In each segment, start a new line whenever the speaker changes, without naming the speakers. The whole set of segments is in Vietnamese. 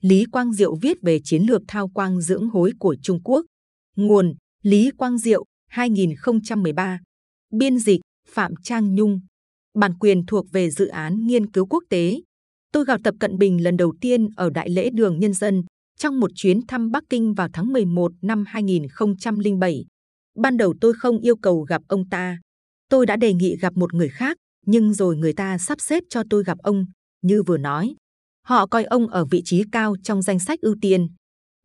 Lý Quang Diệu viết về chiến lược thao quang dưỡng hối của Trung Quốc. Nguồn Lý Quang Diệu 2013. Biên dịch Phạm Trang Nhung. Bản quyền thuộc về dự án nghiên cứu quốc tế. Tôi gặp Tập Cận Bình lần đầu tiên ở Đại lễ Đường Nhân dân trong một chuyến thăm Bắc Kinh vào tháng 11 năm 2007. Ban đầu tôi không yêu cầu gặp ông ta. Tôi đã đề nghị gặp một người khác, nhưng rồi người ta sắp xếp cho tôi gặp ông, như vừa nói. Họ coi ông ở vị trí cao trong danh sách ưu tiên.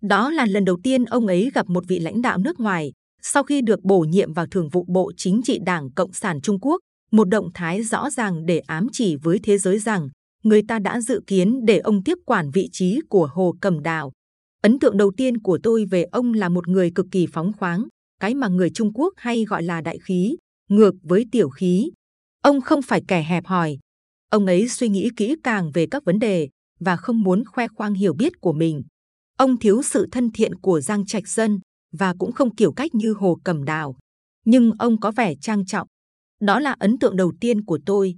Đó là lần đầu tiên ông ấy gặp một vị lãnh đạo nước ngoài sau khi được bổ nhiệm vào thường vụ Bộ Chính trị Đảng Cộng sản Trung Quốc, một động thái rõ ràng để ám chỉ với thế giới rằng người ta đã dự kiến để ông tiếp quản vị trí của Hồ Cẩm Đào. Ấn tượng đầu tiên của tôi về ông là một người cực kỳ phóng khoáng, cái mà người Trung Quốc hay gọi là đại khí, ngược với tiểu khí. Ông không phải kẻ hẹp hòi. Ông ấy suy nghĩ kỹ càng về các vấn đề và không muốn khoe khoang hiểu biết của mình. Ông thiếu sự thân thiện của Giang Trạch Dân và cũng không kiểu cách như Hồ Cẩm Đào. Nhưng ông có vẻ trang trọng. Đó là ấn tượng đầu tiên của tôi.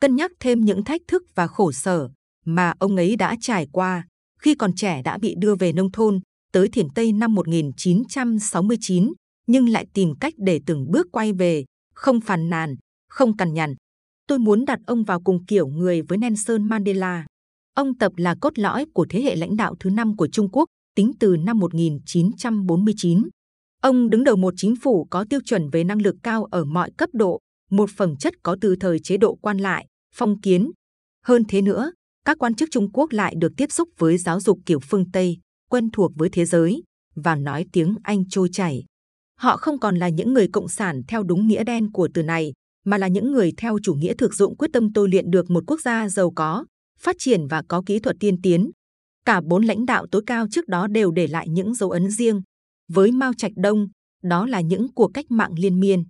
Cân nhắc thêm những thách thức và khổ sở mà ông ấy đã trải qua khi còn trẻ đã bị đưa về nông thôn tới Thiểm Tây năm 1969, nhưng lại tìm cách để từng bước quay về, không phàn nàn, không cằn nhằn. Tôi muốn đặt ông vào cùng kiểu người với Nelson Mandela. Ông Tập là cốt lõi của thế hệ lãnh đạo thứ năm của Trung Quốc, tính từ năm 1949. Ông đứng đầu một chính phủ có tiêu chuẩn về năng lực cao ở mọi cấp độ, một phẩm chất có từ thời chế độ quan lại, phong kiến. Hơn thế nữa, các quan chức Trung Quốc lại được tiếp xúc với giáo dục kiểu phương Tây, quen thuộc với thế giới và nói tiếng Anh trôi chảy. Họ không còn là những người cộng sản theo đúng nghĩa đen của từ này, mà là những người theo chủ nghĩa thực dụng quyết tâm tôi luyện được một quốc gia giàu có, phát triển và có kỹ thuật tiên tiến. Cả bốn lãnh đạo tối cao trước đó đều để lại những dấu ấn riêng. Với Mao Trạch Đông, đó là những cuộc cách mạng liên miên.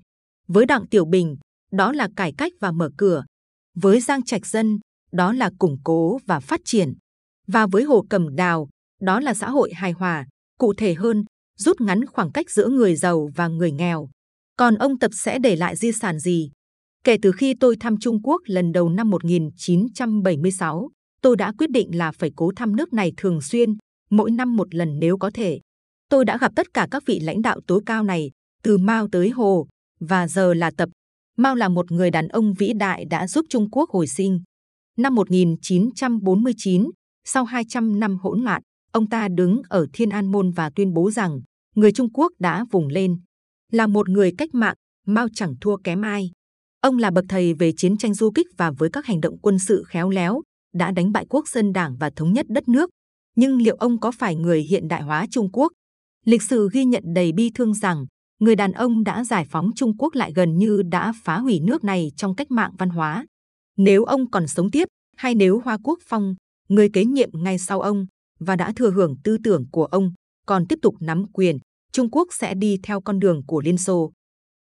Với Đặng Tiểu Bình, đó là cải cách và mở cửa. Với Giang Trạch Dân, đó là củng cố và phát triển. Và với Hồ Cẩm Đào, đó là xã hội hài hòa. Cụ thể hơn, rút ngắn khoảng cách giữa người giàu và người nghèo. Còn ông Tập sẽ để lại di sản gì? Kể từ khi tôi thăm Trung Quốc lần đầu năm 1976, tôi đã quyết định là phải cố thăm nước này thường xuyên, mỗi năm một lần nếu có thể. Tôi đã gặp tất cả các vị lãnh đạo tối cao này, từ Mao tới Hồ, và giờ là Tập. Mao là một người đàn ông vĩ đại đã giúp Trung Quốc hồi sinh. Năm 1949, sau 200 năm hỗn loạn, ông ta đứng ở Thiên An Môn và tuyên bố rằng người Trung Quốc đã vùng lên. Là một người cách mạng, Mao chẳng thua kém ai. Ông là bậc thầy về chiến tranh du kích và với các hành động quân sự khéo léo, đã đánh bại quốc dân đảng và thống nhất đất nước. Nhưng liệu ông có phải người hiện đại hóa Trung Quốc? Lịch sử ghi nhận đầy bi thương rằng người đàn ông đã giải phóng Trung Quốc lại gần như đã phá hủy nước này trong cách mạng văn hóa. Nếu ông còn sống tiếp, hay nếu Hoa Quốc Phong, người kế nhiệm ngay sau ông và đã thừa hưởng tư tưởng của ông, còn tiếp tục nắm quyền, Trung Quốc sẽ đi theo con đường của Liên Xô.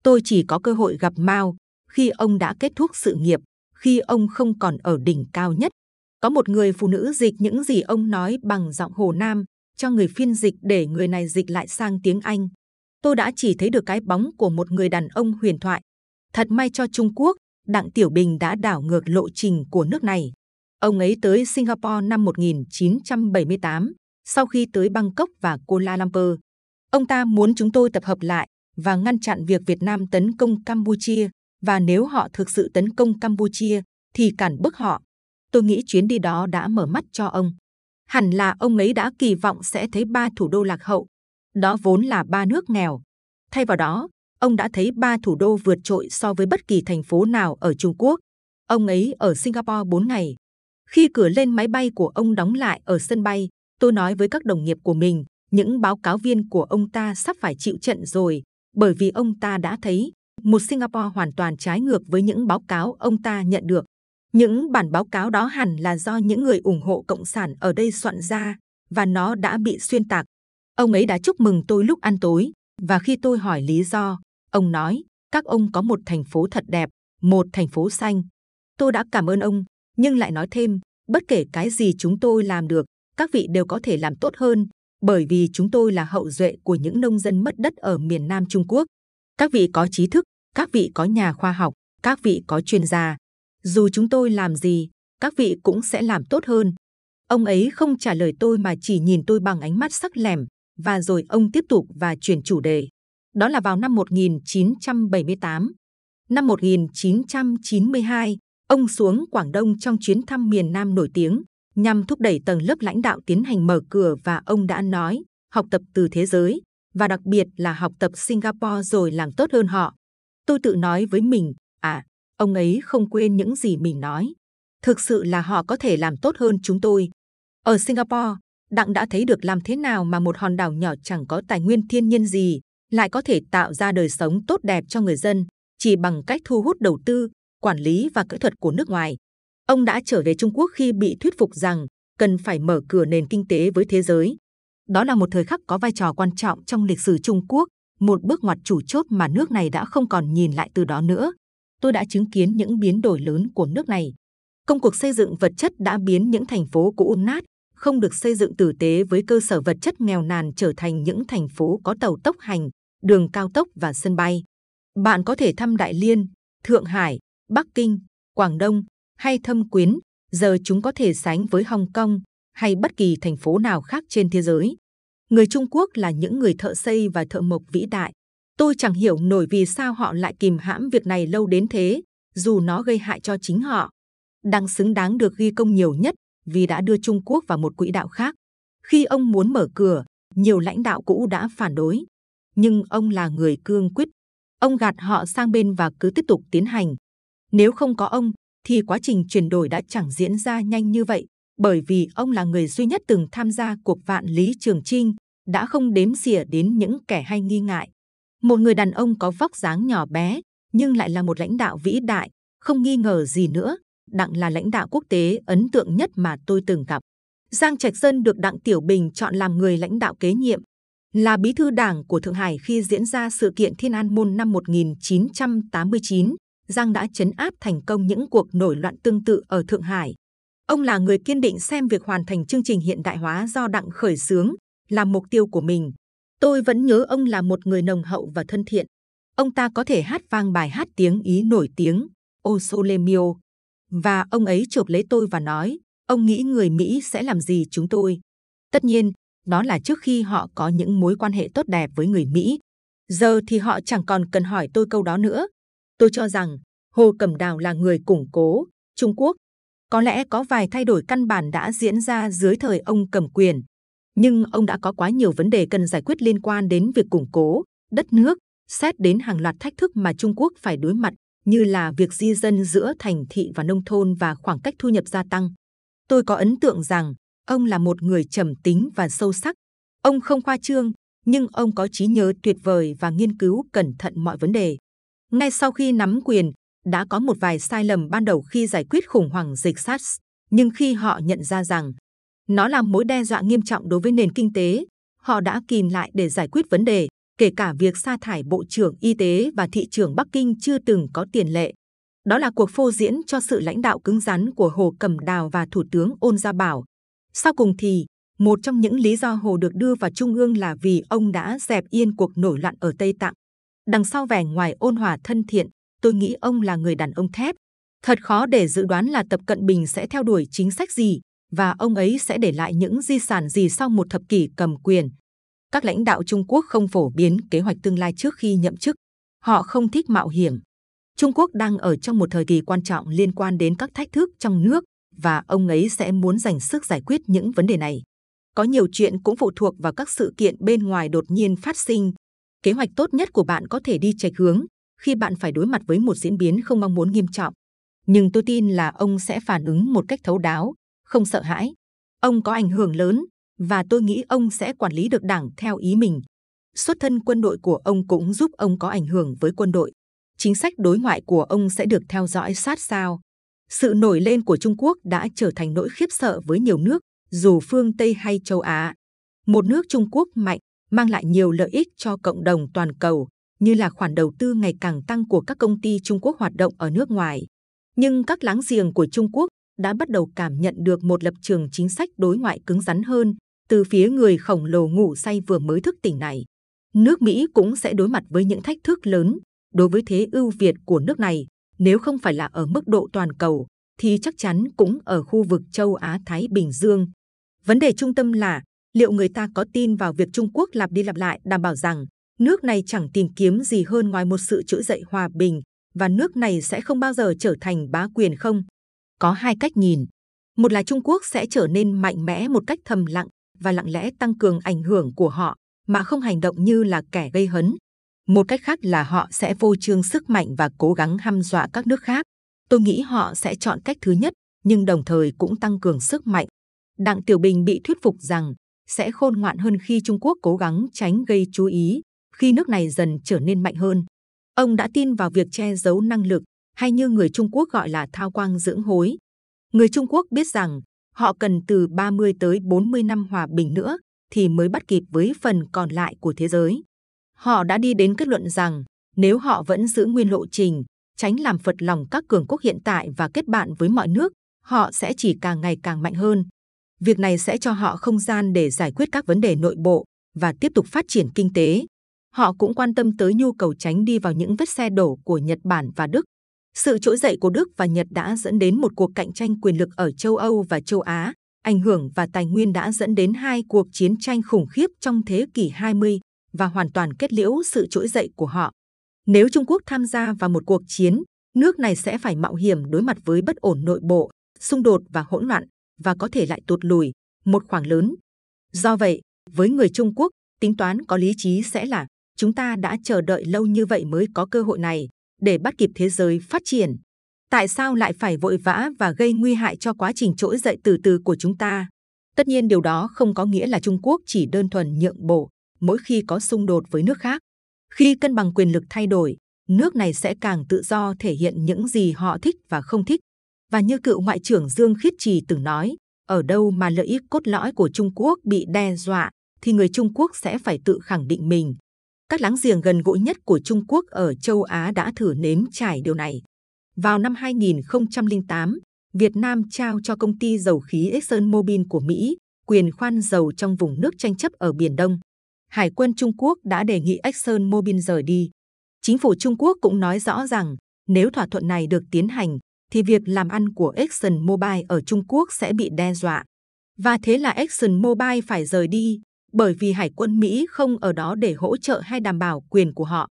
Tôi chỉ có cơ hội gặp Mao khi ông đã kết thúc sự nghiệp, khi ông không còn ở đỉnh cao nhất. Có một người phụ nữ dịch những gì ông nói bằng giọng Hồ Nam cho người phiên dịch để người này dịch lại sang tiếng Anh. Tôi đã chỉ thấy được cái bóng của một người đàn ông huyền thoại. Thật may cho Trung Quốc, Đặng Tiểu Bình đã đảo ngược lộ trình của nước này. Ông ấy tới Singapore năm 1978, sau khi tới Bangkok và Kuala Lumpur. Ông ta muốn chúng tôi tập hợp lại và ngăn chặn việc Việt Nam tấn công Campuchia, và nếu họ thực sự tấn công Campuchia, thì cản bức họ. Tôi nghĩ chuyến đi đó đã mở mắt cho ông. Hẳn là ông ấy đã kỳ vọng sẽ thấy ba thủ đô lạc hậu. Đó vốn là ba nước nghèo. Thay vào đó, ông đã thấy ba thủ đô vượt trội so với bất kỳ thành phố nào ở Trung Quốc. Ông ấy ở Singapore 4 ngày. Khi cửa lên máy bay của ông đóng lại ở sân bay, tôi nói với các đồng nghiệp của mình, những báo cáo viên của ông ta sắp phải chịu trận rồi, bởi vì ông ta đã thấy một Singapore hoàn toàn trái ngược với những báo cáo ông ta nhận được. Những bản báo cáo đó hẳn là do những người ủng hộ cộng sản ở đây soạn ra và nó đã bị xuyên tạc. Ông ấy đã chúc mừng tôi lúc ăn tối và khi tôi hỏi lý do, ông nói các ông có một thành phố thật đẹp, một thành phố xanh. Tôi đã cảm ơn ông, nhưng lại nói thêm, bất kể cái gì chúng tôi làm được, các vị đều có thể làm tốt hơn, bởi vì chúng tôi là hậu duệ của những nông dân mất đất ở miền Nam Trung Quốc. Các vị có trí thức, các vị có nhà khoa học, các vị có chuyên gia. Dù chúng tôi làm gì, các vị cũng sẽ làm tốt hơn. Ông ấy không trả lời tôi mà chỉ nhìn tôi bằng ánh mắt sắc lẻm, và rồi ông tiếp tục và chuyển chủ đề. Đó là vào năm 1978. Năm 1992, ông xuống Quảng Đông trong chuyến thăm miền Nam nổi tiếng, nhằm thúc đẩy tầng lớp lãnh đạo tiến hành mở cửa và ông đã nói, học tập từ thế giới, và đặc biệt là học tập Singapore rồi làm tốt hơn họ. Tôi tự nói với mình, à, ông ấy không quên những gì mình nói. Thực sự là họ có thể làm tốt hơn chúng tôi. Ở Singapore, Đặng đã thấy được làm thế nào mà một hòn đảo nhỏ chẳng có tài nguyên thiên nhiên gì lại có thể tạo ra đời sống tốt đẹp cho người dân chỉ bằng cách thu hút đầu tư, quản lý và kỹ thuật của nước ngoài. Ông đã trở về Trung Quốc khi bị thuyết phục rằng cần phải mở cửa nền kinh tế với thế giới. Đó là một thời khắc có vai trò quan trọng trong lịch sử Trung Quốc, một bước ngoặt chủ chốt mà nước này đã không còn nhìn lại từ đó nữa. Tôi đã chứng kiến những biến đổi lớn của nước này. Công cuộc xây dựng vật chất đã biến những thành phố cũ nát, không được xây dựng tử tế với cơ sở vật chất nghèo nàn trở thành những thành phố có tàu tốc hành, đường cao tốc và sân bay. Bạn có thể thăm Đại Liên, Thượng Hải, Bắc Kinh, Quảng Đông hay Thâm Quyến, giờ chúng có thể sánh với Hồng Kông hay bất kỳ thành phố nào khác trên thế giới. Người Trung Quốc là những người thợ xây và thợ mộc vĩ đại. Tôi chẳng hiểu nổi vì sao họ lại kìm hãm việc này lâu đến thế, dù nó gây hại cho chính họ. Đang xứng đáng được ghi công nhiều nhất vì đã đưa Trung Quốc vào một quỹ đạo khác. Khi ông muốn mở cửa, nhiều lãnh đạo cũ đã phản đối. Nhưng ông là người cương quyết. Ông gạt họ sang bên và cứ tiếp tục tiến hành. Nếu không có ông, thì quá trình chuyển đổi đã chẳng diễn ra nhanh như vậy, bởi vì ông là người duy nhất từng tham gia cuộc vạn lý trường trinh, đã không đếm xỉa đến những kẻ hay nghi ngại. Một người đàn ông có vóc dáng nhỏ bé, nhưng lại là một lãnh đạo vĩ đại, không nghi ngờ gì nữa. Đặng là lãnh đạo quốc tế ấn tượng nhất mà tôi từng gặp. Giang Trạch Dân được Đặng Tiểu Bình chọn làm người lãnh đạo kế nhiệm, là bí thư đảng của Thượng Hải khi diễn ra sự kiện Thiên An Môn năm 1989. Giang đã chấn áp thành công những cuộc nổi loạn tương tự ở Thượng Hải. Ông là người kiên định xem việc hoàn thành chương trình hiện đại hóa do Đặng khởi xướng là mục tiêu của mình. Tôi vẫn nhớ ông là một người nồng hậu và thân thiện. Ông ta có thể hát vang bài hát tiếng Ý nổi tiếng O Sole Mio và ông ấy chụp lấy tôi và nói, ông nghĩ người Mỹ sẽ làm gì chúng tôi? Tất nhiên, đó là trước khi họ có những mối quan hệ tốt đẹp với người Mỹ. Giờ thì họ chẳng còn cần hỏi tôi câu đó nữa. Tôi cho rằng Hồ Cẩm Đào là người củng cố Trung Quốc. Có lẽ có vài thay đổi căn bản đã diễn ra dưới thời ông cầm quyền, nhưng ông đã có quá nhiều vấn đề cần giải quyết liên quan đến việc củng cố đất nước, xét đến hàng loạt thách thức mà Trung Quốc phải đối mặt như là việc di dân giữa thành thị và nông thôn và khoảng cách thu nhập gia tăng. Tôi có ấn tượng rằng ông là một người trầm tính và sâu sắc. Ông không khoa trương, nhưng ông có trí nhớ tuyệt vời và nghiên cứu cẩn thận mọi vấn đề. Ngay sau khi nắm quyền, đã có một vài sai lầm ban đầu khi giải quyết khủng hoảng dịch SARS, nhưng khi họ nhận ra rằng nó là mối đe dọa nghiêm trọng đối với nền kinh tế, họ đã kìm lại để giải quyết vấn đề kể cả việc sa thải Bộ trưởng Y tế và thị trưởng Bắc Kinh chưa từng có tiền lệ. Đó là cuộc phô diễn cho sự lãnh đạo cứng rắn của Hồ Cẩm Đào và Thủ tướng Ôn Gia Bảo. Sau cùng thì, một trong những lý do Hồ được đưa vào Trung ương là vì ông đã dẹp yên cuộc nổi loạn ở Tây Tạng. Đằng sau vẻ ngoài ôn hòa thân thiện, tôi nghĩ ông là người đàn ông thép. Thật khó để dự đoán là Tập Cận Bình sẽ theo đuổi chính sách gì, và ông ấy sẽ để lại những di sản gì sau một thập kỷ cầm quyền các lãnh đạo Trung Quốc không phổ biến kế hoạch tương lai trước khi nhậm chức. Họ không thích mạo hiểm. Trung Quốc đang ở trong một thời kỳ quan trọng liên quan đến các thách thức trong nước, và ông ấy sẽ muốn dành sức giải quyết những vấn đề này. Có nhiều chuyện cũng phụ thuộc vào các sự kiện bên ngoài đột nhiên phát sinh. Kế hoạch tốt nhất của bạn có thể đi chệch hướng khi bạn phải đối mặt với một diễn biến không mong muốn nghiêm trọng. Nhưng tôi tin là ông sẽ phản ứng một cách thấu đáo, không sợ hãi. Ông có ảnh hưởng lớn và tôi nghĩ ông sẽ quản lý được đảng theo ý mình. Xuất thân quân đội của ông cũng giúp ông có ảnh hưởng với quân đội. Chính sách đối ngoại của ông sẽ được theo dõi sát sao. Sự nổi lên của Trung Quốc đã trở thành nỗi khiếp sợ với nhiều nước, dù phương Tây hay châu Á. Một nước Trung Quốc mạnh mang lại nhiều lợi ích cho cộng đồng toàn cầu, như là khoản đầu tư ngày càng tăng của các công ty Trung Quốc hoạt động ở nước ngoài. Nhưng các láng giềng của Trung Quốc đã bắt đầu cảm nhận được một lập trường chính sách đối ngoại cứng rắn hơn, từ phía người khổng lồ ngủ say vừa mới thức tỉnh này. Nước Mỹ cũng sẽ đối mặt với những thách thức lớn đối với thế ưu việt của nước này. Nếu không phải là ở mức độ toàn cầu, thì chắc chắn cũng ở khu vực châu Á Thái Bình Dương. Vấn đề trung tâm là liệu người ta có tin vào việc Trung Quốc lặp đi lặp lại đảm bảo rằng nước này chẳng tìm kiếm gì hơn ngoài một sự trỗi dậy hòa bình và nước này sẽ không bao giờ trở thành bá quyền không? Có hai cách nhìn. Một là Trung Quốc sẽ trở nên mạnh mẽ một cách thầm lặng và lặng lẽ tăng cường ảnh hưởng của họ mà không hành động như là kẻ gây hấn. Một cách khác là họ sẽ vô trương sức mạnh và cố gắng hăm dọa các nước khác. Tôi nghĩ họ sẽ chọn cách thứ nhất, nhưng đồng thời cũng tăng cường sức mạnh. Đặng Tiểu Bình bị thuyết phục rằng sẽ khôn ngoạn hơn khi Trung Quốc cố gắng tránh gây chú ý khi nước này dần trở nên mạnh hơn. Ông đã tin vào việc che giấu năng lực, hay như người Trung Quốc gọi là thao quang dưỡng hối. Người Trung Quốc biết rằng họ cần từ 30 tới 40 năm hòa bình nữa thì mới bắt kịp với phần còn lại của thế giới. Họ đã đi đến kết luận rằng nếu họ vẫn giữ nguyên lộ trình, tránh làm phật lòng các cường quốc hiện tại và kết bạn với mọi nước, họ sẽ chỉ càng ngày càng mạnh hơn. Việc này sẽ cho họ không gian để giải quyết các vấn đề nội bộ và tiếp tục phát triển kinh tế. Họ cũng quan tâm tới nhu cầu tránh đi vào những vết xe đổ của Nhật Bản và Đức. Sự trỗi dậy của Đức và Nhật đã dẫn đến một cuộc cạnh tranh quyền lực ở châu Âu và châu Á. Ảnh hưởng và tài nguyên đã dẫn đến hai cuộc chiến tranh khủng khiếp trong thế kỷ 20 và hoàn toàn kết liễu sự trỗi dậy của họ. Nếu Trung Quốc tham gia vào một cuộc chiến, nước này sẽ phải mạo hiểm đối mặt với bất ổn nội bộ, xung đột và hỗn loạn và có thể lại tụt lùi một khoảng lớn. Do vậy, với người Trung Quốc, tính toán có lý trí sẽ là chúng ta đã chờ đợi lâu như vậy mới có cơ hội này để bắt kịp thế giới phát triển. Tại sao lại phải vội vã và gây nguy hại cho quá trình trỗi dậy từ từ của chúng ta? Tất nhiên điều đó không có nghĩa là Trung Quốc chỉ đơn thuần nhượng bộ mỗi khi có xung đột với nước khác. Khi cân bằng quyền lực thay đổi, nước này sẽ càng tự do thể hiện những gì họ thích và không thích. Và như cựu ngoại trưởng Dương Khiết Trì từng nói, ở đâu mà lợi ích cốt lõi của Trung Quốc bị đe dọa, thì người Trung Quốc sẽ phải tự khẳng định mình. Các láng giềng gần gũi nhất của Trung Quốc ở châu Á đã thử nếm trải điều này. Vào năm 2008, Việt Nam trao cho công ty dầu khí ExxonMobil của Mỹ quyền khoan dầu trong vùng nước tranh chấp ở Biển Đông. Hải quân Trung Quốc đã đề nghị ExxonMobil rời đi. Chính phủ Trung Quốc cũng nói rõ rằng nếu thỏa thuận này được tiến hành, thì việc làm ăn của ExxonMobil ở Trung Quốc sẽ bị đe dọa. Và thế là ExxonMobil phải rời đi, bởi vì Hải quân Mỹ không ở đó để hỗ trợ hay đảm bảo quyền của họ.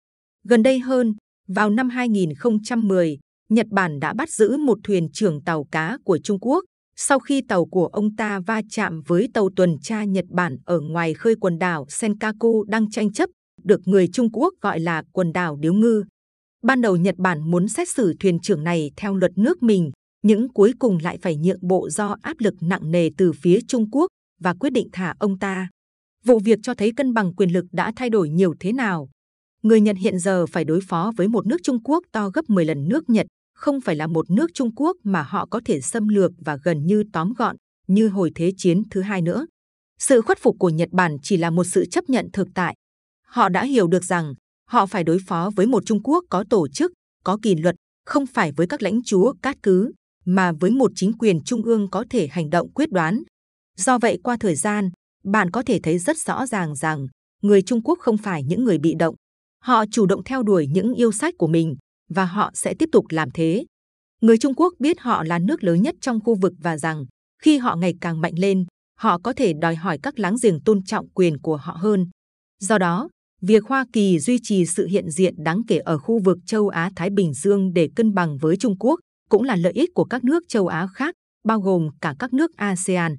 Gần đây hơn, vào năm 2010, Nhật Bản đã bắt giữ một thuyền trưởng tàu cá của Trung Quốc sau khi tàu của ông ta va chạm với tàu tuần tra Nhật Bản ở ngoài khơi quần đảo Senkaku đang tranh chấp, được người Trung Quốc gọi là quần đảo Điếu Ngư. Ban đầu Nhật Bản muốn xét xử thuyền trưởng này theo luật nước mình, nhưng cuối cùng lại phải nhượng bộ do áp lực nặng nề từ phía Trung Quốc và quyết định thả ông ta. Vụ việc cho thấy cân bằng quyền lực đã thay đổi nhiều thế nào. Người Nhật hiện giờ phải đối phó với một nước Trung Quốc to gấp 10 lần nước Nhật, không phải là một nước Trung Quốc mà họ có thể xâm lược và gần như tóm gọn như hồi Thế chiến thứ hai nữa. Sự khuất phục của Nhật Bản chỉ là một sự chấp nhận thực tại. Họ đã hiểu được rằng họ phải đối phó với một Trung Quốc có tổ chức, có kỷ luật, không phải với các lãnh chúa cát cứ, mà với một chính quyền trung ương có thể hành động quyết đoán. Do vậy qua thời gian, bạn có thể thấy rất rõ ràng rằng người Trung Quốc không phải những người bị động. Họ chủ động theo đuổi những yêu sách của mình và họ sẽ tiếp tục làm thế. Người Trung Quốc biết họ là nước lớn nhất trong khu vực và rằng khi họ ngày càng mạnh lên, họ có thể đòi hỏi các láng giềng tôn trọng quyền của họ hơn. Do đó, việc Hoa Kỳ duy trì sự hiện diện đáng kể ở khu vực châu Á-Thái Bình Dương để cân bằng với Trung Quốc cũng là lợi ích của các nước châu Á khác, bao gồm cả các nước ASEAN.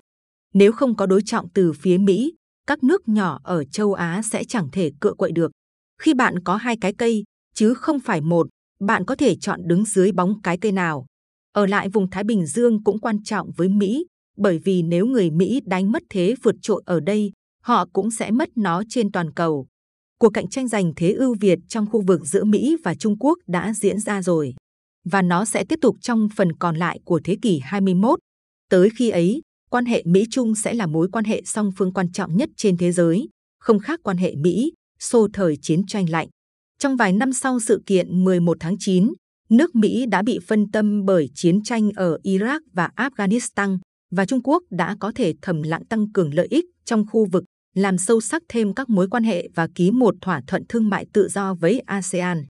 Nếu không có đối trọng từ phía Mỹ, các nước nhỏ ở châu Á sẽ chẳng thể cựa quậy được. Khi bạn có hai cái cây, chứ không phải một, bạn có thể chọn đứng dưới bóng cái cây nào. Ở lại vùng Thái Bình Dương cũng quan trọng với Mỹ, bởi vì nếu người Mỹ đánh mất thế vượt trội ở đây, họ cũng sẽ mất nó trên toàn cầu. Cuộc cạnh tranh giành thế ưu việt trong khu vực giữa Mỹ và Trung Quốc đã diễn ra rồi, và nó sẽ tiếp tục trong phần còn lại của thế kỷ 21. Tới khi ấy, quan hệ Mỹ-Trung sẽ là mối quan hệ song phương quan trọng nhất trên thế giới, không khác quan hệ Mỹ, xô thời chiến tranh lạnh. Trong vài năm sau sự kiện 11 tháng 9, nước Mỹ đã bị phân tâm bởi chiến tranh ở Iraq và Afghanistan và Trung Quốc đã có thể thầm lặng tăng cường lợi ích trong khu vực, làm sâu sắc thêm các mối quan hệ và ký một thỏa thuận thương mại tự do với ASEAN.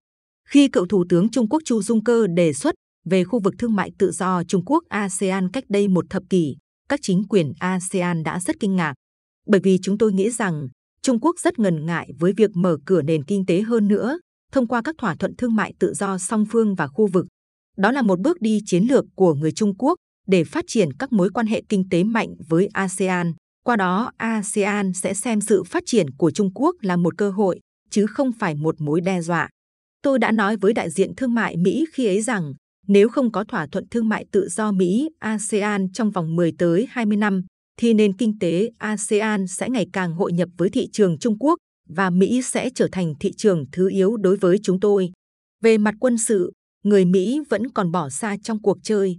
Khi cựu Thủ tướng Trung Quốc Chu Dung Cơ đề xuất về khu vực thương mại tự do Trung Quốc ASEAN cách đây một thập kỷ, các chính quyền ASEAN đã rất kinh ngạc, bởi vì chúng tôi nghĩ rằng Trung Quốc rất ngần ngại với việc mở cửa nền kinh tế hơn nữa thông qua các thỏa thuận thương mại tự do song phương và khu vực. Đó là một bước đi chiến lược của người Trung Quốc để phát triển các mối quan hệ kinh tế mạnh với ASEAN. Qua đó, ASEAN sẽ xem sự phát triển của Trung Quốc là một cơ hội, chứ không phải một mối đe dọa. Tôi đã nói với đại diện thương mại Mỹ khi ấy rằng nếu không có thỏa thuận thương mại tự do Mỹ-ASEAN trong vòng 10 tới 20 năm, thì nền kinh tế ASEAN sẽ ngày càng hội nhập với thị trường Trung Quốc và Mỹ sẽ trở thành thị trường thứ yếu đối với chúng tôi. Về mặt quân sự, người Mỹ vẫn còn bỏ xa trong cuộc chơi.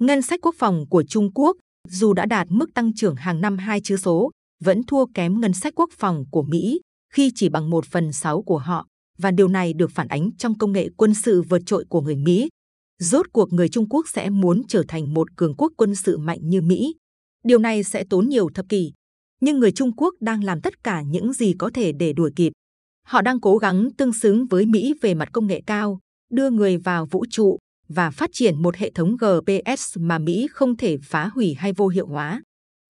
Ngân sách quốc phòng của Trung Quốc, dù đã đạt mức tăng trưởng hàng năm hai chữ số, vẫn thua kém ngân sách quốc phòng của Mỹ khi chỉ bằng một phần sáu của họ, và điều này được phản ánh trong công nghệ quân sự vượt trội của người Mỹ. Rốt cuộc người Trung Quốc sẽ muốn trở thành một cường quốc quân sự mạnh như Mỹ. Điều này sẽ tốn nhiều thập kỷ, nhưng người Trung Quốc đang làm tất cả những gì có thể để đuổi kịp. Họ đang cố gắng tương xứng với Mỹ về mặt công nghệ cao, đưa người vào vũ trụ và phát triển một hệ thống GPS mà Mỹ không thể phá hủy hay vô hiệu hóa.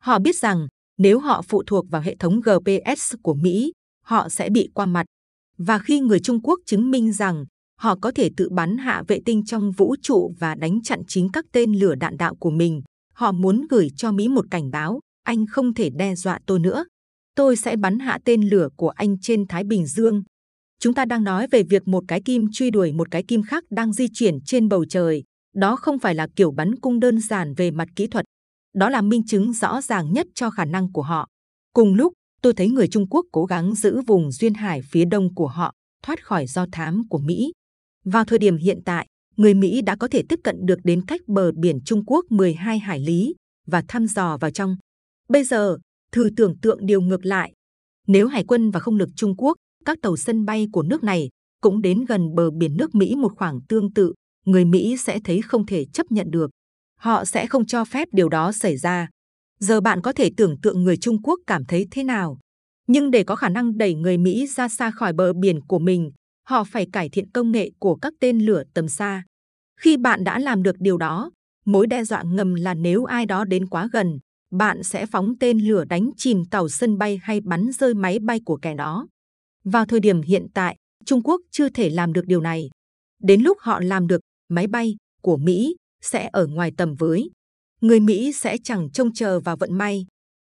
Họ biết rằng nếu họ phụ thuộc vào hệ thống GPS của Mỹ, họ sẽ bị qua mặt. Và khi người Trung Quốc chứng minh rằng họ có thể tự bắn hạ vệ tinh trong vũ trụ và đánh chặn chính các tên lửa đạn đạo của mình, họ muốn gửi cho Mỹ một cảnh báo, anh không thể đe dọa tôi nữa. Tôi sẽ bắn hạ tên lửa của anh trên Thái Bình Dương. Chúng ta đang nói về việc một cái kim truy đuổi một cái kim khác đang di chuyển trên bầu trời. Đó không phải là kiểu bắn cung đơn giản về mặt kỹ thuật. Đó là minh chứng rõ ràng nhất cho khả năng của họ. Cùng lúc, tôi thấy người Trung Quốc cố gắng giữ vùng duyên hải phía đông của họ thoát khỏi do thám của Mỹ. Vào thời điểm hiện tại, người Mỹ đã có thể tiếp cận được đến cách bờ biển Trung Quốc 12 hải lý và thăm dò vào trong. Bây giờ, thử tưởng tượng điều ngược lại. Nếu hải quân và không lực Trung Quốc, các tàu sân bay của nước này cũng đến gần bờ biển nước Mỹ một khoảng tương tự, người Mỹ sẽ thấy không thể chấp nhận được. Họ sẽ không cho phép điều đó xảy ra. Giờ bạn có thể tưởng tượng người Trung Quốc cảm thấy thế nào. Nhưng để có khả năng đẩy người Mỹ ra xa khỏi bờ biển của mình, họ phải cải thiện công nghệ của các tên lửa tầm xa. Khi bạn đã làm được điều đó, mối đe dọa ngầm là nếu ai đó đến quá gần, bạn sẽ phóng tên lửa đánh chìm tàu sân bay hay bắn rơi máy bay của kẻ đó. Vào thời điểm hiện tại, Trung Quốc chưa thể làm được điều này. Đến lúc họ làm được, máy bay của Mỹ sẽ ở ngoài tầm với. Người Mỹ sẽ chẳng trông chờ vào vận may.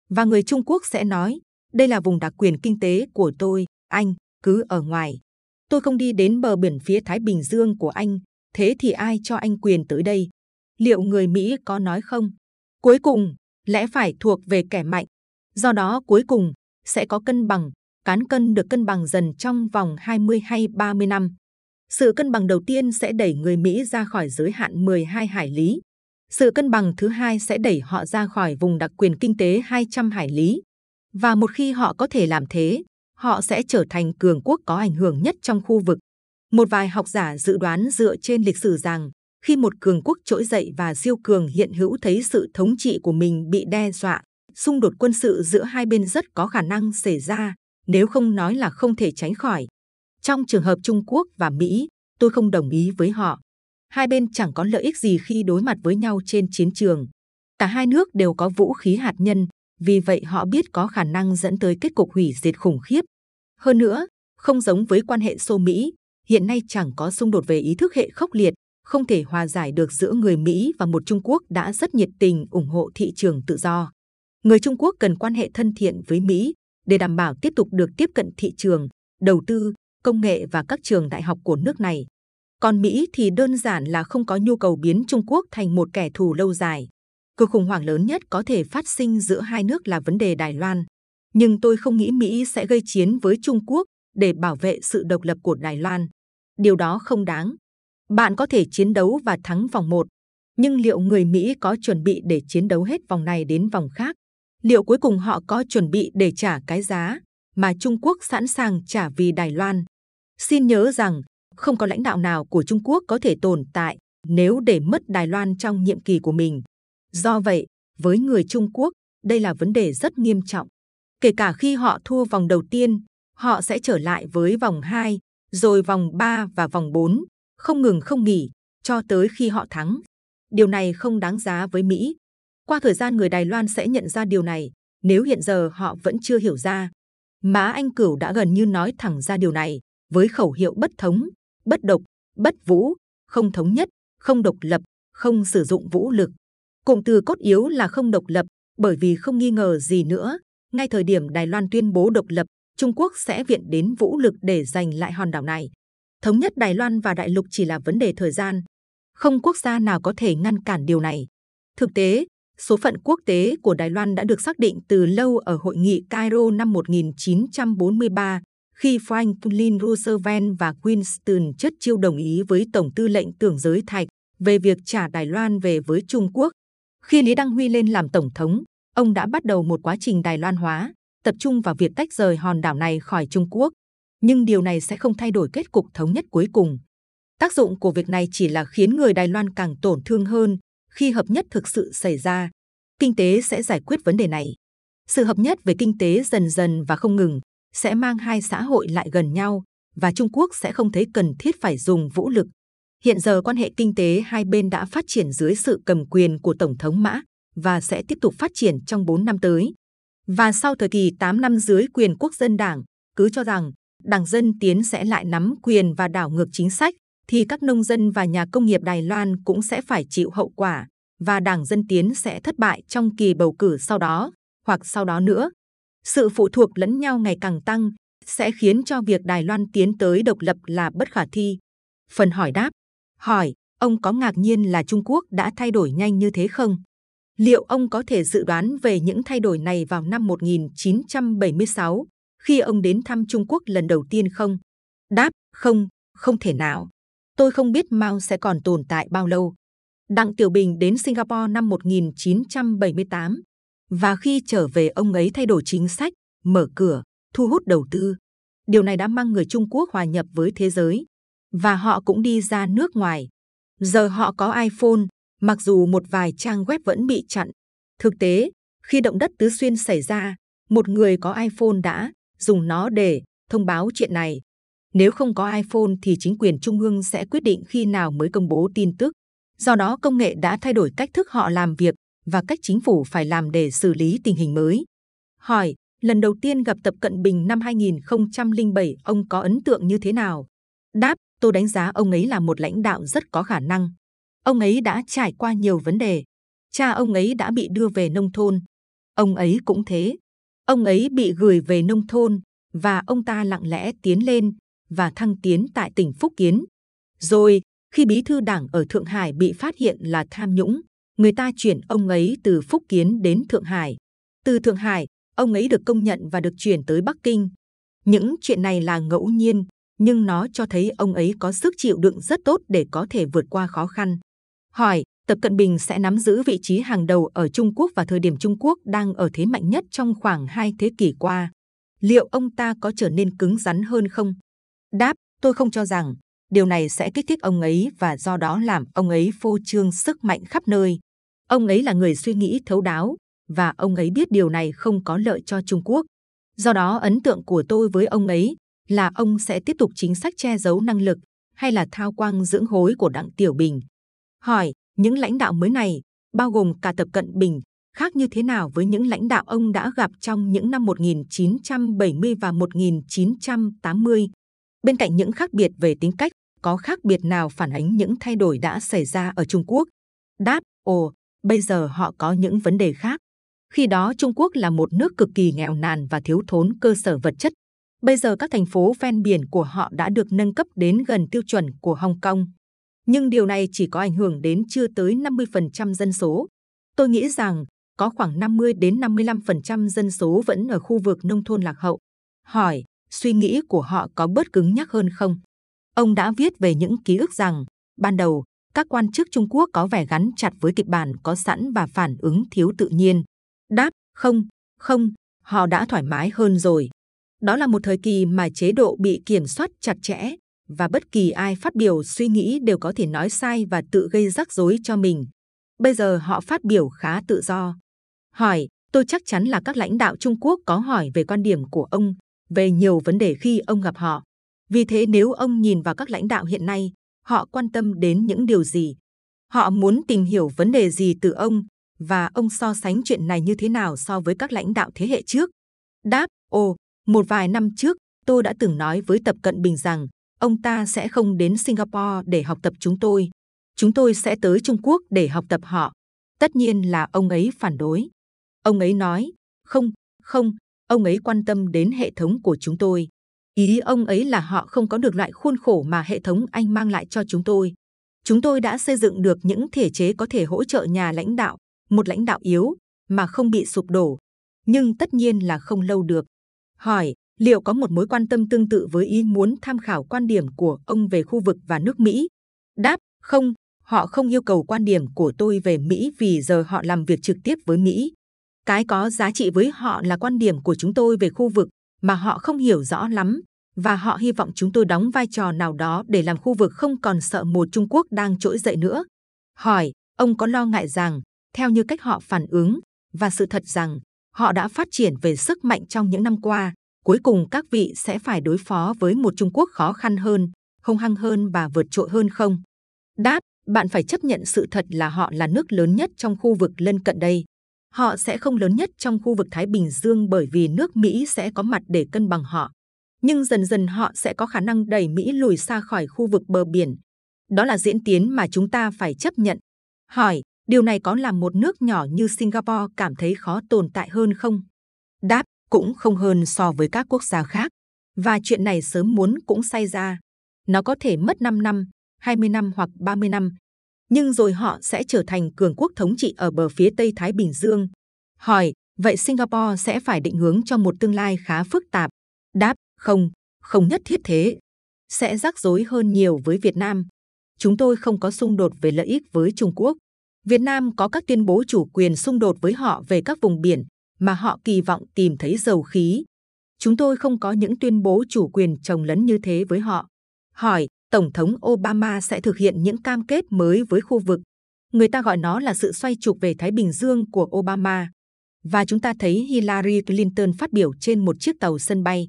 Và người Trung Quốc sẽ nói, đây là vùng đặc quyền kinh tế của tôi, anh, cứ ở ngoài. Tôi không đi đến bờ biển phía Thái Bình Dương của anh, thế thì ai cho anh quyền tới đây? Liệu người Mỹ có nói không? Cuối cùng, lẽ phải thuộc về kẻ mạnh. Do đó cuối cùng sẽ có cân bằng, cán cân được cân bằng dần trong vòng 20 hay 30 năm. Sự cân bằng đầu tiên sẽ đẩy người Mỹ ra khỏi giới hạn 12 hải lý. Sự cân bằng thứ hai sẽ đẩy họ ra khỏi vùng đặc quyền kinh tế 200 hải lý. Và một khi họ có thể làm thế, họ sẽ trở thành cường quốc có ảnh hưởng nhất trong khu vực. Một vài học giả dự đoán dựa trên lịch sử rằng khi một cường quốc trỗi dậy và siêu cường hiện hữu thấy sự thống trị của mình bị đe dọa, xung đột quân sự giữa hai bên rất có khả năng xảy ra, nếu không nói là không thể tránh khỏi. Trong trường hợp Trung Quốc và Mỹ, tôi không đồng ý với họ. Hai bên chẳng có lợi ích gì khi đối mặt với nhau trên chiến trường. Cả hai nước đều có vũ khí hạt nhân, vì vậy họ biết có khả năng dẫn tới kết cục hủy diệt khủng khiếp. Hơn nữa, không giống với quan hệ Xô Mỹ, hiện nay chẳng có xung đột về ý thức hệ khốc liệt, không thể hòa giải được giữa người Mỹ và một Trung Quốc đã rất nhiệt tình ủng hộ thị trường tự do. Người Trung Quốc cần quan hệ thân thiện với Mỹ để đảm bảo tiếp tục được tiếp cận thị trường, đầu tư, công nghệ và các trường đại học của nước này. Còn Mỹ thì đơn giản là không có nhu cầu biến Trung Quốc thành một kẻ thù lâu dài. Cuộc khủng hoảng lớn nhất có thể phát sinh giữa hai nước là vấn đề Đài Loan. Nhưng tôi không nghĩ Mỹ sẽ gây chiến với Trung Quốc để bảo vệ sự độc lập của Đài Loan. Điều đó không đáng. Bạn có thể chiến đấu và thắng vòng 1, nhưng liệu người Mỹ có chuẩn bị để chiến đấu hết vòng này đến vòng khác? Liệu cuối cùng họ có chuẩn bị để trả cái giá mà Trung Quốc sẵn sàng trả vì Đài Loan? Xin nhớ rằng, không có lãnh đạo nào của Trung Quốc có thể tồn tại nếu để mất Đài Loan trong nhiệm kỳ của mình. Do vậy, với người Trung Quốc, đây là vấn đề rất nghiêm trọng. Kể cả khi họ thua vòng đầu tiên, họ sẽ trở lại với vòng 2, rồi vòng 3 và vòng 4 không ngừng không nghỉ cho tới khi họ thắng. Điều này không đáng giá với Mỹ. Qua thời gian người Đài Loan sẽ nhận ra điều này, nếu hiện giờ họ vẫn chưa hiểu ra. Má Anh Cửu đã gần như nói thẳng ra điều này, với khẩu hiệu bất thống, bất độc, bất vũ, không thống nhất, không độc lập, không sử dụng vũ lực. Cụm từ cốt yếu là không độc lập, bởi vì không nghi ngờ gì nữa. Ngay thời điểm Đài Loan tuyên bố độc lập, Trung Quốc sẽ viện đến vũ lực để giành lại hòn đảo này. Thống nhất Đài Loan và Đại Lục chỉ là vấn đề thời gian. Không quốc gia nào có thể ngăn cản điều này. Thực tế, số phận quốc tế của Đài Loan đã được xác định từ lâu ở hội nghị Cairo năm 1943, khi Franklin Roosevelt và Winston Churchill đồng ý với Tổng tư lệnh tưởng giới Thạch về việc trả Đài Loan về với Trung Quốc. Khi Lý Đăng Huy lên làm Tổng thống, ông đã bắt đầu một quá trình Đài Loan hóa, tập trung vào việc tách rời hòn đảo này khỏi Trung Quốc. Nhưng điều này sẽ không thay đổi kết cục thống nhất cuối cùng. Tác dụng của việc này chỉ là khiến người Đài Loan càng tổn thương hơn khi hợp nhất thực sự xảy ra. Kinh tế sẽ giải quyết vấn đề này. Sự hợp nhất về kinh tế dần dần và không ngừng sẽ mang hai xã hội lại gần nhau và Trung Quốc sẽ không thấy cần thiết phải dùng vũ lực. Hiện giờ quan hệ kinh tế hai bên đã phát triển dưới sự cầm quyền của Tổng thống Mã và sẽ tiếp tục phát triển trong 4 năm tới. Và sau thời kỳ 8 năm dưới quyền quốc dân đảng, cứ cho rằng Đảng Dân Tiến sẽ lại nắm quyền và đảo ngược chính sách, thì các nông dân và nhà công nghiệp Đài Loan cũng sẽ phải chịu hậu quả và Đảng Dân Tiến sẽ thất bại trong kỳ bầu cử sau đó hoặc sau đó nữa. Sự phụ thuộc lẫn nhau ngày càng tăng sẽ khiến cho việc Đài Loan tiến tới độc lập là bất khả thi. Phần hỏi đáp Hỏi, ông có ngạc nhiên là Trung Quốc đã thay đổi nhanh như thế không? Liệu ông có thể dự đoán về những thay đổi này vào năm 1976, khi ông đến thăm Trung Quốc lần đầu tiên không? Đáp, không, không thể nào. Tôi không biết Mao sẽ còn tồn tại bao lâu. Đặng Tiểu Bình đến Singapore năm 1978 và khi trở về ông ấy thay đổi chính sách, mở cửa, thu hút đầu tư. Điều này đã mang người Trung Quốc hòa nhập với thế giới và họ cũng đi ra nước ngoài. Giờ họ có iPhone, mặc dù một vài trang web vẫn bị chặn. Thực tế, khi động đất tứ xuyên xảy ra, một người có iPhone đã dùng nó để thông báo chuyện này. Nếu không có iPhone thì chính quyền trung ương sẽ quyết định khi nào mới công bố tin tức. Do đó công nghệ đã thay đổi cách thức họ làm việc và cách chính phủ phải làm để xử lý tình hình mới. Hỏi, lần đầu tiên gặp Tập Cận Bình năm 2007, ông có ấn tượng như thế nào? Đáp, tôi đánh giá ông ấy là một lãnh đạo rất có khả năng. Ông ấy đã trải qua nhiều vấn đề. Cha ông ấy đã bị đưa về nông thôn. Ông ấy cũng thế. Ông ấy bị gửi về nông thôn và ông ta lặng lẽ tiến lên và thăng tiến tại tỉnh Phúc Kiến. Rồi, khi bí thư đảng ở Thượng Hải bị phát hiện là tham nhũng, người ta chuyển ông ấy từ Phúc Kiến đến Thượng Hải. Từ Thượng Hải, ông ấy được công nhận và được chuyển tới Bắc Kinh. Những chuyện này là ngẫu nhiên, nhưng nó cho thấy ông ấy có sức chịu đựng rất tốt để có thể vượt qua khó khăn. Hỏi, Tập Cận Bình sẽ nắm giữ vị trí hàng đầu ở Trung Quốc vào thời điểm Trung Quốc đang ở thế mạnh nhất trong khoảng hai thế kỷ qua. Liệu ông ta có trở nên cứng rắn hơn không? Đáp, tôi không cho rằng điều này sẽ kích thích ông ấy và do đó làm ông ấy phô trương sức mạnh khắp nơi. Ông ấy là người suy nghĩ thấu đáo và ông ấy biết điều này không có lợi cho Trung Quốc. Do đó ấn tượng của tôi với ông ấy là ông sẽ tiếp tục chính sách che giấu năng lực hay là thao quang dưỡng hối của Đặng Tiểu Bình. Hỏi, những lãnh đạo mới này, bao gồm cả Tập Cận Bình, khác như thế nào với những lãnh đạo ông đã gặp trong những năm 1970 và 1980? Bên cạnh những khác biệt về tính cách, có khác biệt nào phản ánh những thay đổi đã xảy ra ở Trung Quốc? Đáp, ồ, bây giờ họ có những vấn đề khác. Khi đó Trung Quốc là một nước cực kỳ nghèo nàn và thiếu thốn cơ sở vật chất. Bây giờ các thành phố ven biển của họ đã được nâng cấp đến gần tiêu chuẩn của Hồng Kông. Nhưng điều này chỉ có ảnh hưởng đến chưa tới 50% dân số. Tôi nghĩ rằng có khoảng 50 đến 55% dân số vẫn ở khu vực nông thôn lạc hậu. Hỏi, suy nghĩ của họ có bớt cứng nhắc hơn không? Ông đã viết về những ký ức rằng, ban đầu, các quan chức Trung Quốc có vẻ gắn chặt với kịch bản có sẵn và phản ứng thiếu tự nhiên. Đáp, không, không, họ đã thoải mái hơn rồi. Đó là một thời kỳ mà chế độ bị kiểm soát chặt chẽ và bất kỳ ai phát biểu suy nghĩ đều có thể nói sai và tự gây rắc rối cho mình. Bây giờ họ phát biểu khá tự do. Hỏi, tôi chắc chắn là các lãnh đạo Trung Quốc có hỏi về quan điểm của ông về nhiều vấn đề khi ông gặp họ. Vì thế nếu ông nhìn vào các lãnh đạo hiện nay, họ quan tâm đến những điều gì? Họ muốn tìm hiểu vấn đề gì từ ông và ông so sánh chuyện này như thế nào so với các lãnh đạo thế hệ trước? Đáp, ồ, một vài năm trước, tôi đã từng nói với Tập Cận Bình rằng ông ta sẽ không đến Singapore để học tập chúng tôi. Chúng tôi sẽ tới Trung Quốc để học tập họ. Tất nhiên là ông ấy phản đối. Ông ấy nói, không, không, ông ấy quan tâm đến hệ thống của chúng tôi. Ý ông ấy là họ không có được loại khuôn khổ mà hệ thống Anh mang lại cho chúng tôi. Chúng tôi đã xây dựng được những thể chế có thể hỗ trợ nhà lãnh đạo, một lãnh đạo yếu, mà không bị sụp đổ. Nhưng tất nhiên là không lâu được. Hỏi, liệu có một mối quan tâm tương tự với ý muốn tham khảo quan điểm của ông về khu vực và nước Mỹ? Đáp, không, họ không yêu cầu quan điểm của tôi về Mỹ vì giờ họ làm việc trực tiếp với Mỹ. Cái có giá trị với họ là quan điểm của chúng tôi về khu vực mà họ không hiểu rõ lắm và họ hy vọng chúng tôi đóng vai trò nào đó để làm khu vực không còn sợ một Trung Quốc đang trỗi dậy nữa. Hỏi, ông có lo ngại rằng, theo như cách họ phản ứng, và sự thật rằng họ đã phát triển về sức mạnh trong những năm qua, cuối cùng các vị sẽ phải đối phó với một Trung Quốc khó khăn hơn, hung hăng hơn và vượt trội hơn không? Đáp, bạn phải chấp nhận sự thật là họ là nước lớn nhất trong khu vực lân cận đây. Họ sẽ không lớn nhất trong khu vực Thái Bình Dương bởi vì nước Mỹ sẽ có mặt để cân bằng họ. Nhưng dần dần họ sẽ có khả năng đẩy Mỹ lùi xa khỏi khu vực bờ biển. Đó là diễn tiến mà chúng ta phải chấp nhận. Hỏi, điều này có làm một nước nhỏ như Singapore cảm thấy khó tồn tại hơn không? Đáp, cũng không hơn so với các quốc gia khác. Và chuyện này sớm muốn cũng xảy ra. Nó có thể mất 5 năm, 20 năm hoặc 30 năm. Nhưng rồi họ sẽ trở thành cường quốc thống trị ở bờ phía Tây Thái Bình Dương. Hỏi, vậy Singapore sẽ phải định hướng cho một tương lai khá phức tạp. Đáp, không, không nhất thiết thế. Sẽ rắc rối hơn nhiều với Việt Nam. Chúng tôi không có xung đột về lợi ích với Trung Quốc. Việt Nam có các tuyên bố chủ quyền xung đột với họ về các vùng biển mà họ kỳ vọng tìm thấy dầu khí. Chúng tôi không có những tuyên bố chủ quyền trồng lấn như thế với họ. Hỏi, Tổng thống Obama sẽ thực hiện những cam kết mới với khu vực. Người ta gọi nó là sự xoay trục về Thái Bình Dương của Obama. Và chúng ta thấy Hillary Clinton phát biểu trên một chiếc tàu sân bay.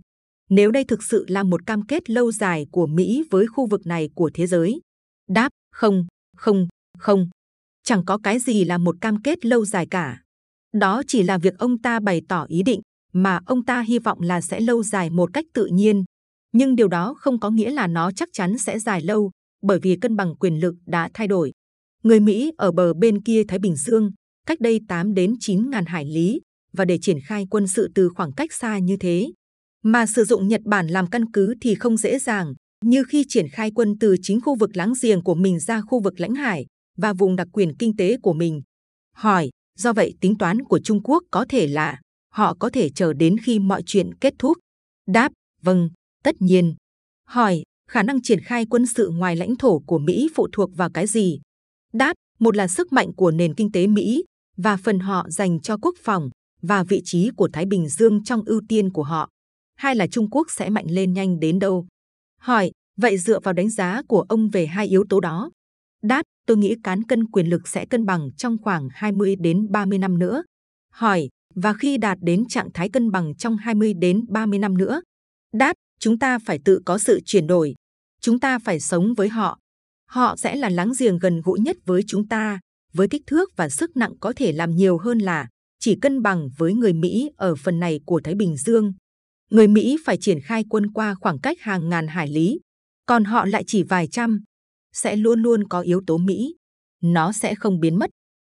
Nếu đây thực sự là một cam kết lâu dài của Mỹ với khu vực này của thế giới. Đáp, không, không, không. Chẳng có cái gì là một cam kết lâu dài cả. Đó chỉ là việc ông ta bày tỏ ý định mà ông ta hy vọng là sẽ lâu dài một cách tự nhiên. Nhưng điều đó không có nghĩa là nó chắc chắn sẽ dài lâu, bởi vì cân bằng quyền lực đã thay đổi. Người Mỹ ở bờ bên kia Thái Bình Dương, cách đây 8 đến 9 ngàn hải lý, và để triển khai quân sự từ khoảng cách xa như thế. Mà sử dụng Nhật Bản làm căn cứ thì không dễ dàng, như khi triển khai quân từ chính khu vực láng giềng của mình ra khu vực lãnh hải và vùng đặc quyền kinh tế của mình. Hỏi, Do vậy tính toán của Trung Quốc có thể là họ có thể chờ đến khi mọi chuyện kết thúc. Đáp, vâng, tất nhiên. Hỏi, khả năng triển khai quân sự ngoài lãnh thổ của Mỹ phụ thuộc vào cái gì? Đáp, một là sức mạnh của nền kinh tế Mỹ và phần họ dành cho quốc phòng và vị trí của Thái Bình Dương trong ưu tiên của họ. Hai là Trung Quốc sẽ mạnh lên nhanh đến đâu? Hỏi, vậy dựa vào đánh giá của ông về hai yếu tố đó, Đáp, tôi nghĩ cán cân quyền lực sẽ cân bằng trong khoảng 20 đến 30 năm nữa. Hỏi, và khi đạt đến trạng thái cân bằng trong 20 đến 30 năm nữa? Đáp, chúng ta phải tự có sự chuyển đổi. Chúng ta phải sống với họ. Họ sẽ là láng giềng gần gũi nhất với chúng ta, với kích thước và sức nặng có thể làm nhiều hơn là chỉ cân bằng với người Mỹ ở phần này của Thái Bình Dương. Người Mỹ phải triển khai quân qua khoảng cách hàng ngàn hải lý, còn họ lại chỉ vài trăm, sẽ luôn luôn có yếu tố Mỹ. Nó sẽ không biến mất.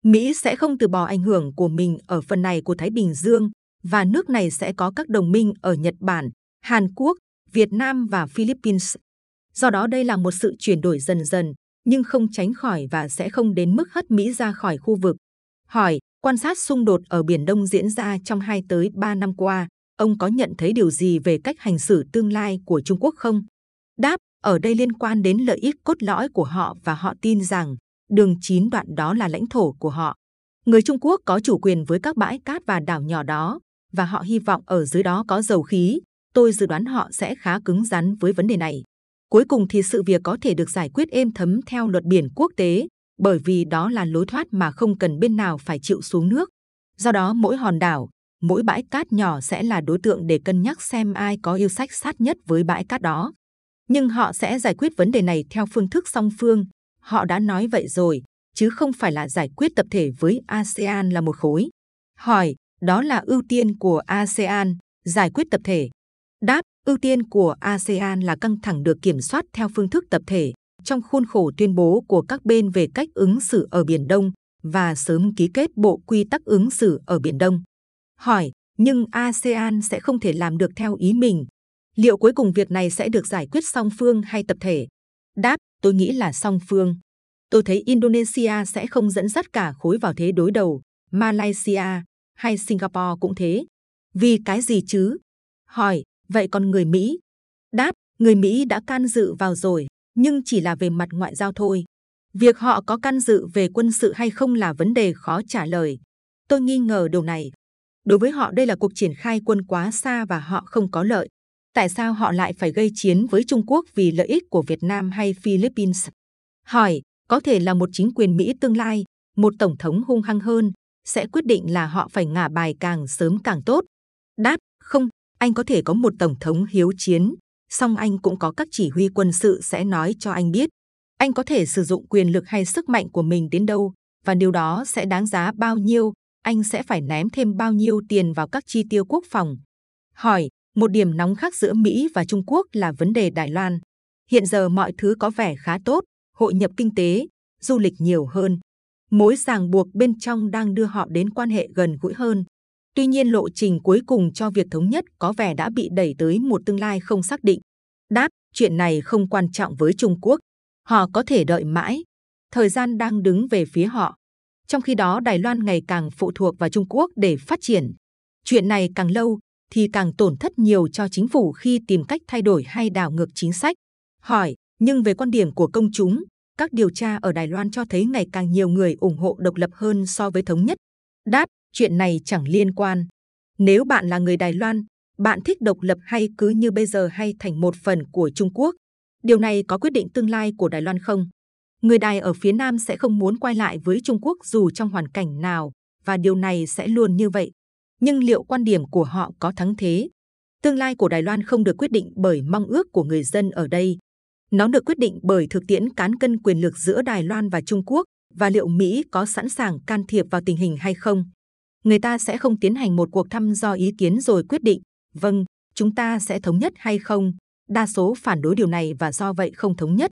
Mỹ sẽ không từ bỏ ảnh hưởng của mình ở phần này của Thái Bình Dương và nước này sẽ có các đồng minh ở Nhật Bản, Hàn Quốc, Việt Nam và Philippines. Do đó đây là một sự chuyển đổi dần dần, nhưng không tránh khỏi và sẽ không đến mức hất Mỹ ra khỏi khu vực. Hỏi, quan sát xung đột ở Biển Đông diễn ra trong 2 tới 3 năm qua, ông có nhận thấy điều gì về cách hành xử tương lai của Trung Quốc không? Đáp, ở đây liên quan đến lợi ích cốt lõi của họ và họ tin rằng đường chín đoạn đó là lãnh thổ của họ. Người Trung Quốc có chủ quyền với các bãi cát và đảo nhỏ đó và họ hy vọng ở dưới đó có dầu khí. Tôi dự đoán họ sẽ khá cứng rắn với vấn đề này. Cuối cùng thì sự việc có thể được giải quyết êm thấm theo luật biển quốc tế, bởi vì đó là lối thoát mà không cần bên nào phải chịu xuống nước. Do đó mỗi hòn đảo, mỗi bãi cát nhỏ sẽ là đối tượng để cân nhắc xem ai có yêu sách sát nhất với bãi cát đó nhưng họ sẽ giải quyết vấn đề này theo phương thức song phương. Họ đã nói vậy rồi, chứ không phải là giải quyết tập thể với ASEAN là một khối. Hỏi, đó là ưu tiên của ASEAN, giải quyết tập thể. Đáp, ưu tiên của ASEAN là căng thẳng được kiểm soát theo phương thức tập thể trong khuôn khổ tuyên bố của các bên về cách ứng xử ở Biển Đông và sớm ký kết bộ quy tắc ứng xử ở Biển Đông. Hỏi, nhưng ASEAN sẽ không thể làm được theo ý mình. Liệu cuối cùng việc này sẽ được giải quyết song phương hay tập thể? Đáp, tôi nghĩ là song phương. Tôi thấy Indonesia sẽ không dẫn dắt cả khối vào thế đối đầu, Malaysia hay Singapore cũng thế. Vì cái gì chứ? Hỏi, vậy còn người Mỹ? Đáp, người Mỹ đã can dự vào rồi, nhưng chỉ là về mặt ngoại giao thôi. Việc họ có can dự về quân sự hay không là vấn đề khó trả lời. Tôi nghi ngờ điều này. Đối với họ đây là cuộc triển khai quân quá xa và họ không có lợi. Tại sao họ lại phải gây chiến với Trung Quốc vì lợi ích của Việt Nam hay Philippines? Hỏi, có thể là một chính quyền Mỹ tương lai, một tổng thống hung hăng hơn, sẽ quyết định là họ phải ngả bài càng sớm càng tốt. Đáp, không, anh có thể có một tổng thống hiếu chiến, song anh cũng có các chỉ huy quân sự sẽ nói cho anh biết. Anh có thể sử dụng quyền lực hay sức mạnh của mình đến đâu, và điều đó sẽ đáng giá bao nhiêu, anh sẽ phải ném thêm bao nhiêu tiền vào các chi tiêu quốc phòng. Hỏi, một điểm nóng khác giữa Mỹ và Trung Quốc là vấn đề Đài Loan. Hiện giờ mọi thứ có vẻ khá tốt, hội nhập kinh tế, du lịch nhiều hơn. Mối ràng buộc bên trong đang đưa họ đến quan hệ gần gũi hơn. Tuy nhiên lộ trình cuối cùng cho việc thống nhất có vẻ đã bị đẩy tới một tương lai không xác định. Đáp, chuyện này không quan trọng với Trung Quốc. Họ có thể đợi mãi. Thời gian đang đứng về phía họ. Trong khi đó Đài Loan ngày càng phụ thuộc vào Trung Quốc để phát triển. Chuyện này càng lâu thì càng tổn thất nhiều cho chính phủ khi tìm cách thay đổi hay đảo ngược chính sách. Hỏi, nhưng về quan điểm của công chúng, các điều tra ở Đài Loan cho thấy ngày càng nhiều người ủng hộ độc lập hơn so với thống nhất. Đáp, chuyện này chẳng liên quan. Nếu bạn là người Đài Loan, bạn thích độc lập hay cứ như bây giờ hay thành một phần của Trung Quốc? Điều này có quyết định tương lai của Đài Loan không? Người Đài ở phía Nam sẽ không muốn quay lại với Trung Quốc dù trong hoàn cảnh nào, và điều này sẽ luôn như vậy. Nhưng liệu quan điểm của họ có thắng thế? Tương lai của Đài Loan không được quyết định bởi mong ước của người dân ở đây, nó được quyết định bởi thực tiễn cán cân quyền lực giữa Đài Loan và Trung Quốc và liệu Mỹ có sẵn sàng can thiệp vào tình hình hay không. Người ta sẽ không tiến hành một cuộc thăm dò ý kiến rồi quyết định, vâng, chúng ta sẽ thống nhất hay không. Đa số phản đối điều này và do vậy không thống nhất.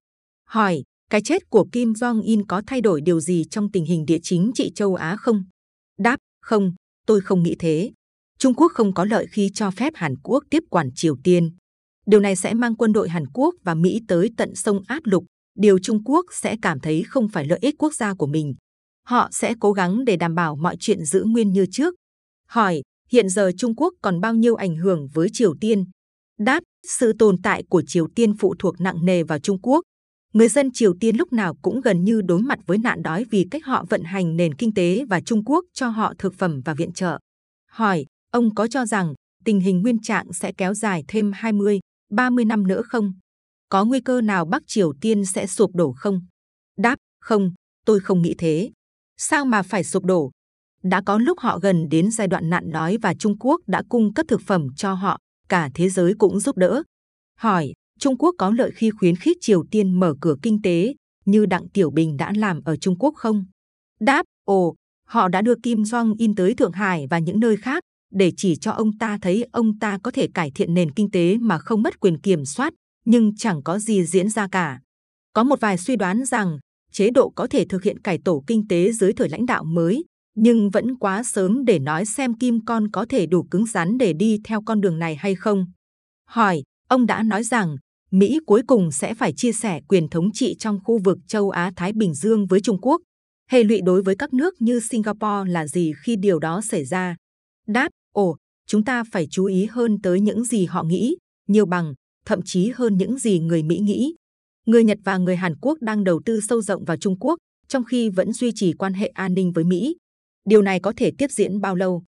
Hỏi, cái chết của Kim Jong-un có thay đổi điều gì trong tình hình địa chính trị châu Á không? Đáp, không, tôi không nghĩ thế. Trung Quốc không có lợi khi cho phép Hàn Quốc tiếp quản Triều Tiên. Điều này sẽ mang quân đội Hàn Quốc và Mỹ tới tận sông áp lục, điều Trung Quốc sẽ cảm thấy không phải lợi ích quốc gia của mình. Họ sẽ cố gắng để đảm bảo mọi chuyện giữ nguyên như trước. Hỏi, hiện giờ Trung Quốc còn bao nhiêu ảnh hưởng với Triều Tiên? Đáp, sự tồn tại của Triều Tiên phụ thuộc nặng nề vào Trung Quốc. Người dân Triều Tiên lúc nào cũng gần như đối mặt với nạn đói vì cách họ vận hành nền kinh tế và Trung Quốc cho họ thực phẩm và viện trợ. Hỏi, ông có cho rằng tình hình nguyên trạng sẽ kéo dài thêm 20, 30 năm nữa không? Có nguy cơ nào Bắc Triều Tiên sẽ sụp đổ không? Đáp, không, tôi không nghĩ thế. Sao mà phải sụp đổ? Đã có lúc họ gần đến giai đoạn nạn đói và Trung Quốc đã cung cấp thực phẩm cho họ, cả thế giới cũng giúp đỡ. Hỏi, Trung Quốc có lợi khi khuyến khích Triều Tiên mở cửa kinh tế như Đặng Tiểu Bình đã làm ở Trung Quốc không? Đáp, ồ, họ đã đưa Kim Jong-un tới Thượng Hải và những nơi khác, để chỉ cho ông ta thấy ông ta có thể cải thiện nền kinh tế mà không mất quyền kiểm soát, nhưng chẳng có gì diễn ra cả. Có một vài suy đoán rằng chế độ có thể thực hiện cải tổ kinh tế dưới thời lãnh đạo mới, nhưng vẫn quá sớm để nói xem Kim Con có thể đủ cứng rắn để đi theo con đường này hay không. Hỏi, ông đã nói rằng Mỹ cuối cùng sẽ phải chia sẻ quyền thống trị trong khu vực châu Á-Thái Bình Dương với Trung Quốc. Hệ lụy đối với các nước như Singapore là gì khi điều đó xảy ra? Đáp, ồ, chúng ta phải chú ý hơn tới những gì họ nghĩ, nhiều bằng, thậm chí hơn những gì người Mỹ nghĩ. Người Nhật và người Hàn Quốc đang đầu tư sâu rộng vào Trung Quốc, trong khi vẫn duy trì quan hệ an ninh với Mỹ. Điều này có thể tiếp diễn bao lâu?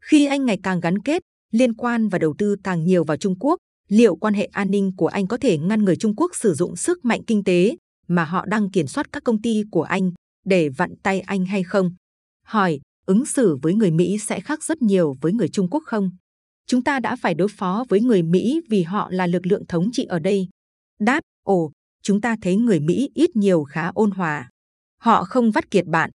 Khi Anh ngày càng gắn kết, liên quan và đầu tư càng nhiều vào Trung Quốc, liệu quan hệ an ninh của Anh có thể ngăn người Trung Quốc sử dụng sức mạnh kinh tế mà họ đang kiểm soát các công ty của Anh để vặn tay Anh hay không? Hỏi, ứng xử với người Mỹ sẽ khác rất nhiều với người Trung Quốc không? Chúng ta đã phải đối phó với người Mỹ vì họ là lực lượng thống trị ở đây. Đáp, ồ, chúng ta thấy người Mỹ ít nhiều khá ôn hòa. Họ không vắt kiệt bạn.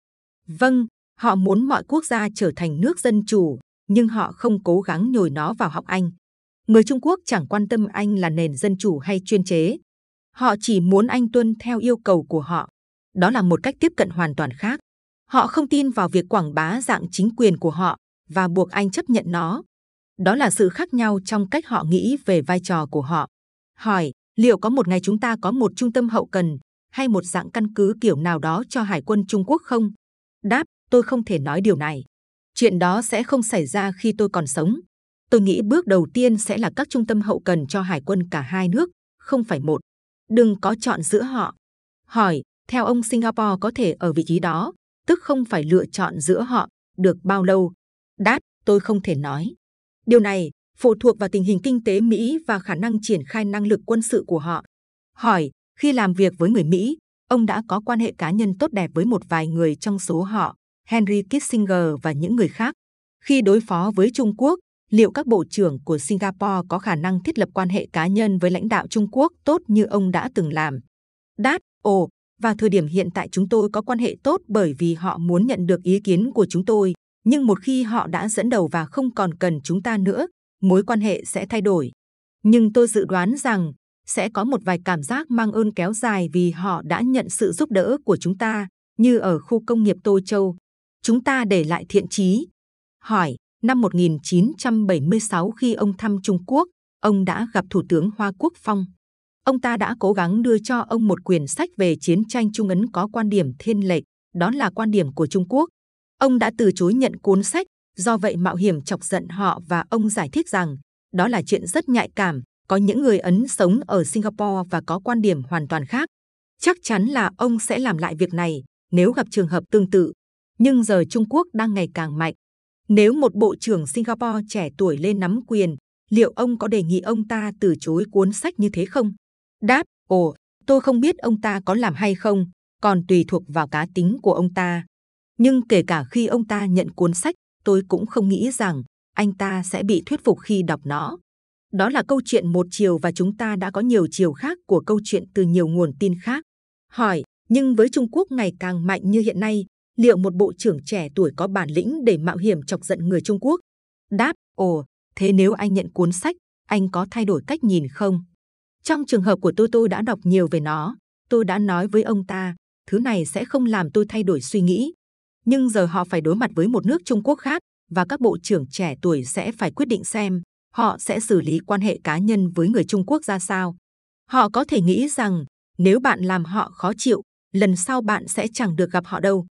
Vâng, họ muốn mọi quốc gia trở thành nước dân chủ, nhưng họ không cố gắng nhồi nó vào học Anh. Người Trung Quốc chẳng quan tâm Anh là nền dân chủ hay chuyên chế. Họ chỉ muốn Anh tuân theo yêu cầu của họ. Đó là một cách tiếp cận hoàn toàn khác. Họ không tin vào việc quảng bá dạng chính quyền của họ và buộc Anh chấp nhận nó. Đó là sự khác nhau trong cách họ nghĩ về vai trò của họ. Hỏi, liệu có một ngày chúng ta có một trung tâm hậu cần hay một dạng căn cứ kiểu nào đó cho Hải quân Trung Quốc không? Đáp, tôi không thể nói điều này. Chuyện đó sẽ không xảy ra khi tôi còn sống. Tôi nghĩ bước đầu tiên sẽ là các trung tâm hậu cần cho hải quân cả hai nước, không phải một. Đừng có chọn giữa họ. Hỏi, theo ông Singapore có thể ở vị trí đó, tức không phải lựa chọn giữa họ, được bao lâu? Đáp, tôi không thể nói. Điều này phụ thuộc vào tình hình kinh tế Mỹ và khả năng triển khai năng lực quân sự của họ. Hỏi, khi làm việc với người Mỹ, ông đã có quan hệ cá nhân tốt đẹp với một vài người trong số họ, Henry Kissinger và những người khác. Khi đối phó với Trung Quốc, liệu các bộ trưởng của Singapore có khả năng thiết lập quan hệ cá nhân với lãnh đạo Trung Quốc tốt như ông đã từng làm? Đáp, ồ, và thời điểm hiện tại chúng tôi có quan hệ tốt bởi vì họ muốn nhận được ý kiến của chúng tôi, nhưng một khi họ đã dẫn đầu và không còn cần chúng ta nữa, mối quan hệ sẽ thay đổi. Nhưng tôi dự đoán rằng sẽ có một vài cảm giác mang ơn kéo dài vì họ đã nhận sự giúp đỡ của chúng ta, như ở khu công nghiệp Tô Châu. Chúng ta để lại thiện chí. Hỏi, năm 1976 khi ông thăm Trung Quốc, ông đã gặp Thủ tướng Hoa Quốc Phong. Ông ta đã cố gắng đưa cho ông một quyển sách về chiến tranh Trung Ấn có quan điểm thiên lệch, đó là quan điểm của Trung Quốc. Ông đã từ chối nhận cuốn sách, do vậy mạo hiểm chọc giận họ và ông giải thích rằng đó là chuyện rất nhạy cảm, có những người Ấn sống ở Singapore và có quan điểm hoàn toàn khác. Chắc chắn là ông sẽ làm lại việc này nếu gặp trường hợp tương tự. Nhưng giờ Trung Quốc đang ngày càng mạnh. Nếu một bộ trưởng Singapore trẻ tuổi lên nắm quyền, liệu ông có đề nghị ông ta từ chối cuốn sách như thế không? Đáp, ồ, tôi không biết ông ta có làm hay không, còn tùy thuộc vào cá tính của ông ta. Nhưng kể cả khi ông ta nhận cuốn sách, tôi cũng không nghĩ rằng anh ta sẽ bị thuyết phục khi đọc nó. Đó là câu chuyện một chiều và chúng ta đã có nhiều chiều khác của câu chuyện từ nhiều nguồn tin khác. Hỏi, nhưng với Trung Quốc ngày càng mạnh như hiện nay, liệu một bộ trưởng trẻ tuổi có bản lĩnh để mạo hiểm chọc giận người Trung Quốc? Đáp, ồ, thế nếu anh nhận cuốn sách, anh có thay đổi cách nhìn không? Trong trường hợp của tôi tôi đã đọc nhiều về nó, tôi đã nói với ông ta, thứ này sẽ không làm tôi thay đổi suy nghĩ. Nhưng giờ họ phải đối mặt với một nước Trung Quốc khác và các bộ trưởng trẻ tuổi sẽ phải quyết định xem họ sẽ xử lý quan hệ cá nhân với người Trung Quốc ra sao. Họ có thể nghĩ rằng nếu bạn làm họ khó chịu, lần sau bạn sẽ chẳng được gặp họ đâu.